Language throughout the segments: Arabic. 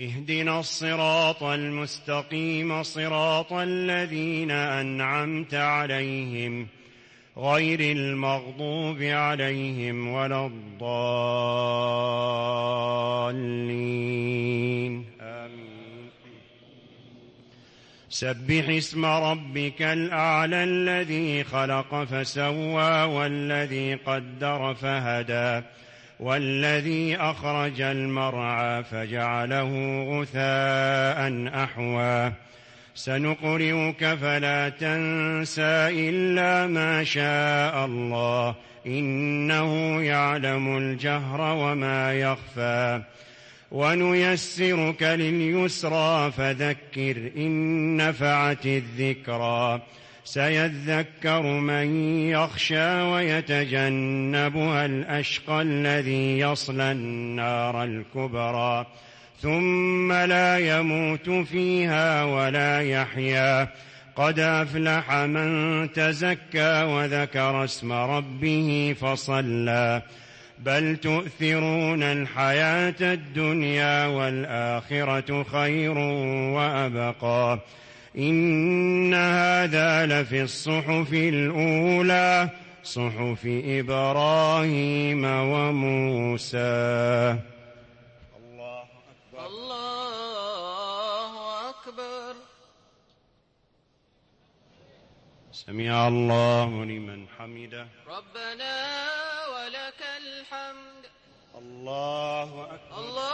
اهدنا الصراط المستقيم صراط الذين أنعمت عليهم غير المغضوب عليهم ولا الضالين. آمين. سبح اسم ربك الأعلى الذي خلق فسوى والذي قدر فهدى والذي أخرج المرعى فجعله غثاء أحوى. سنقرئك فلا تنسى إلا ما شاء الله. إنه يعلم الجهر وما يخفى. ونيسرك لليسرى فذكر إن نفعت الذكرى. سيذكر من يخشى ويتجنبها الأشقى الذي يصلى النار الكبرى. ثم لا يموت فيها ولا يحيا. قد أفلح من تزكى وذكر اسم ربه فصلى. بل تؤثرون الحياة الدنيا والآخرة خير وأبقى. إن هذا لفي الصحف الأولى صحف إبراهيم وموسى. الله أكبر. الله أكبر. سمع الله لمن حمده. ربنا ولك الحمد. الله أكبر. الله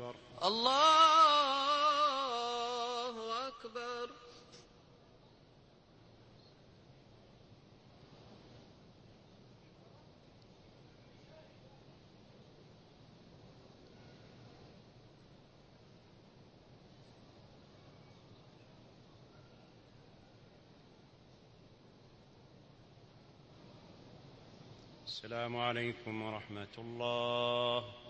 أكبر. الله أكبر. السلام عليكم ورحمة الله.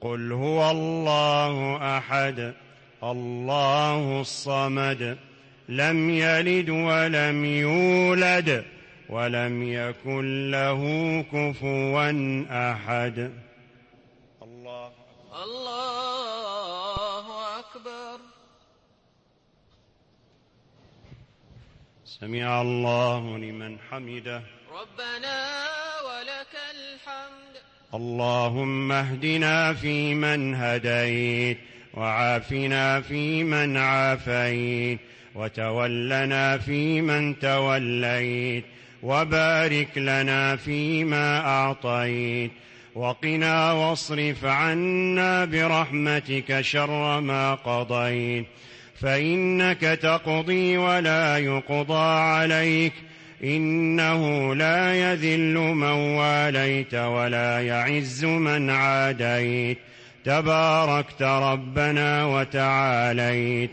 قل هو الله أحد الله الصمد لم يلد ولم يولد ولم يكن له كفوا أحد. الله الله أكبر. سمع الله لمن حمده. ربنا ولك الحمد. اللهم اهدنا فيمن هديت وعافنا فيمن عافيت وتولنا فيمن توليت وبارك لنا فيما أعطيت وقنا واصرف عنا برحمتك شر ما قضيت فإنك تقضي ولا يقضى عليك إنه لا يذل من واليت ولا يعز من عاديت. تباركت ربنا وتعاليت.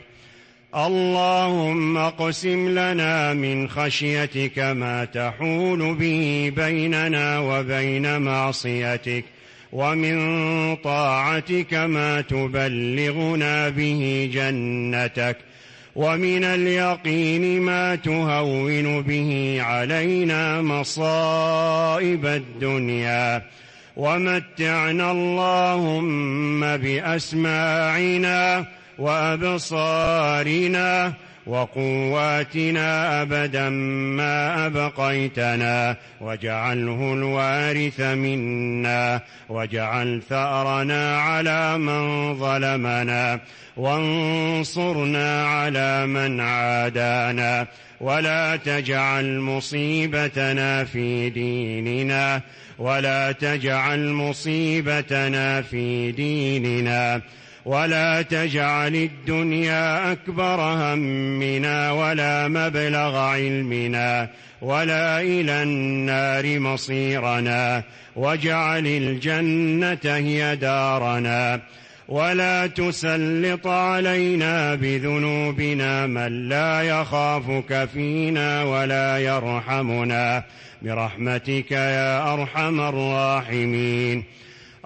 اللهم اقسم لنا من خشيتك ما تحول به بيننا وبين معصيتك ومن طاعتك ما تبلغنا به جنتك ومن اليقين ما تهون به علينا مصائب الدنيا. ومتعنا اللهم بأسماعنا وأبصارنا وقواتنا أبدا ما أبقيتنا واجعله الوارث منا واجعل ثأرنا على من ظلمنا وانصرنا على من عادانا ولا تجعل مصيبتنا في ديننا ولا تجعل مصيبتنا في ديننا. ولا تجعل الدنيا أكبر همنا ولا مبلغ علمنا ولا إلى النار مصيرنا واجعل الجنة هي دارنا ولا تسلط علينا بذنوبنا من لا يخافك فينا ولا يرحمنا برحمتك يا أرحم الراحمين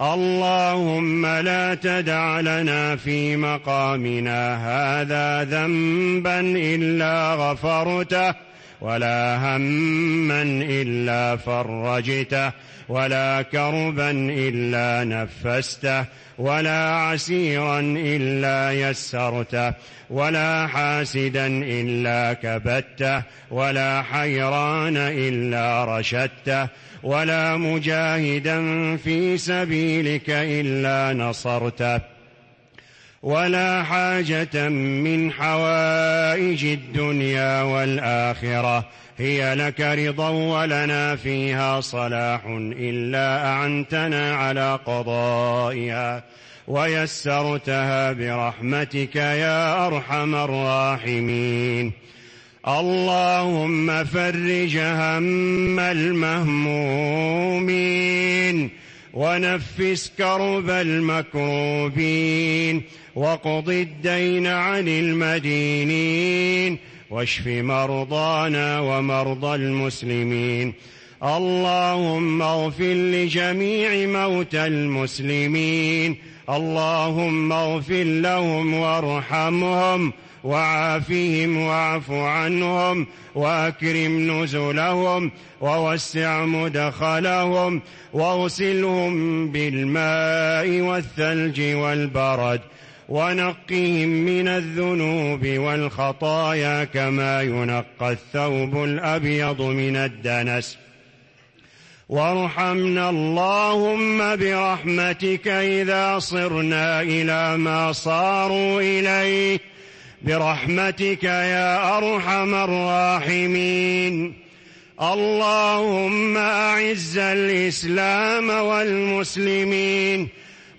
اللهم لا تدع لنا في مقامنا هذا ذنبا إلا غفرته. ولا هما الا فرجته ولا كربا الا نفسته ولا عسيرا الا يسرته ولا حاسدا الا كبته ولا حيران الا رشدته ولا مجاهدا في سبيلك الا نصرته. ولا حاجة من حوائج الدنيا والآخرة. هي لك رضا ولنا فيها صلاح إلا أعنتنا على قضائها. ويسرتها برحمتك يا أرحم الراحمين. اللهم فرج هم المهمومين. ونفس كرب المكروبين وقض الدين عن المدينين واشف مرضانا ومرضى المسلمين. اللهم اغفر لجميع موتى المسلمين. اللهم اغفر لهم وارحمهم. وعافهم واعف عنهم واكرم نزلهم ووسع مدخلهم واغسلهم بالماء والثلج والبرد ونقهم من الذنوب والخطايا كما ينقى الثوب الأبيض من الدنس. وارحمنا اللهم برحمتك إذا صرنا إلى ما صاروا إليه. برحمتك يا أرحم الراحمين. اللهم أعز الإسلام والمسلمين.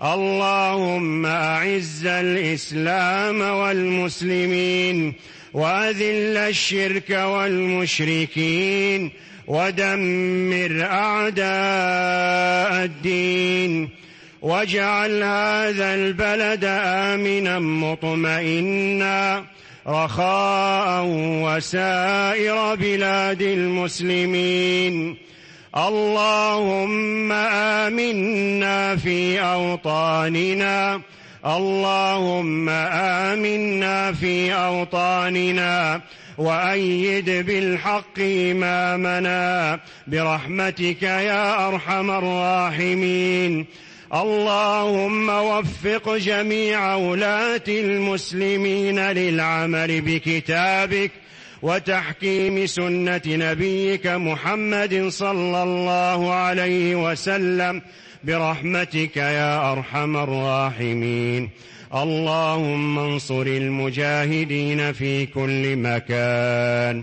اللهم أعز الإسلام والمسلمين. وأذل الشرك والمشركين. ودمر أعداء الدين. واجعل هذا البلد آمنا مطمئنا رخاء وسائر بلاد المسلمين. اللهم آمنا في أوطاننا. اللهم آمنا في أوطاننا. وأيد بالحق إمامنا. برحمتك يا أرحم الراحمين. اللهم وفق جميع ولاة المسلمين للعمل بكتابك وتحكيم سنة نبيك محمد صلى الله عليه وسلم برحمتك يا أرحم الراحمين. اللهم انصر المجاهدين في كل مكان.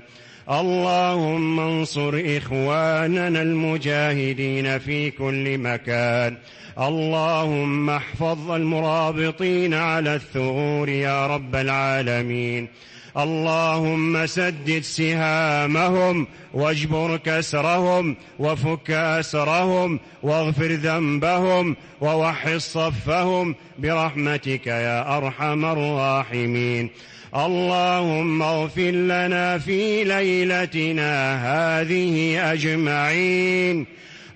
اللهم انصر إخواننا المجاهدين في كل مكان. اللهم احفظ المرابطين على الثغور يا رب العالمين. اللهم سدد سهامهم واجبر كسرهم وفك أسرهم واغفر ذنبهم ووحد صفهم برحمتك يا أرحم الراحمين. اللهم اغفر لنا في ليلتنا هذه أجمعين.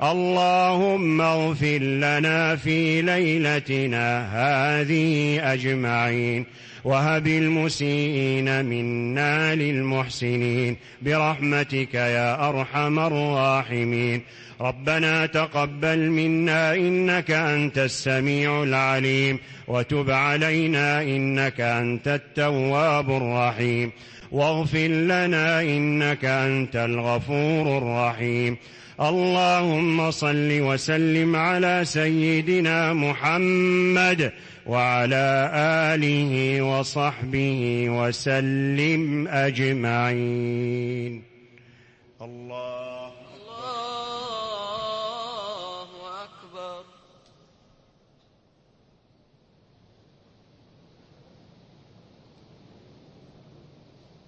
اللهم اغفر لنا في ليلتنا هذه أجمعين. وهب المسيئين منا للمحسنين. برحمتك يا أرحم الراحمين. ربنا تقبل منا إنك أنت السميع العليم. وتب علينا إنك أنت التواب الرحيم. واغفر لنا إنك أنت الغفور الرحيم. اللهم صل وسلم على سيدنا محمد وعلى آله وصحبه وسلم أجمعين الله الله أكبر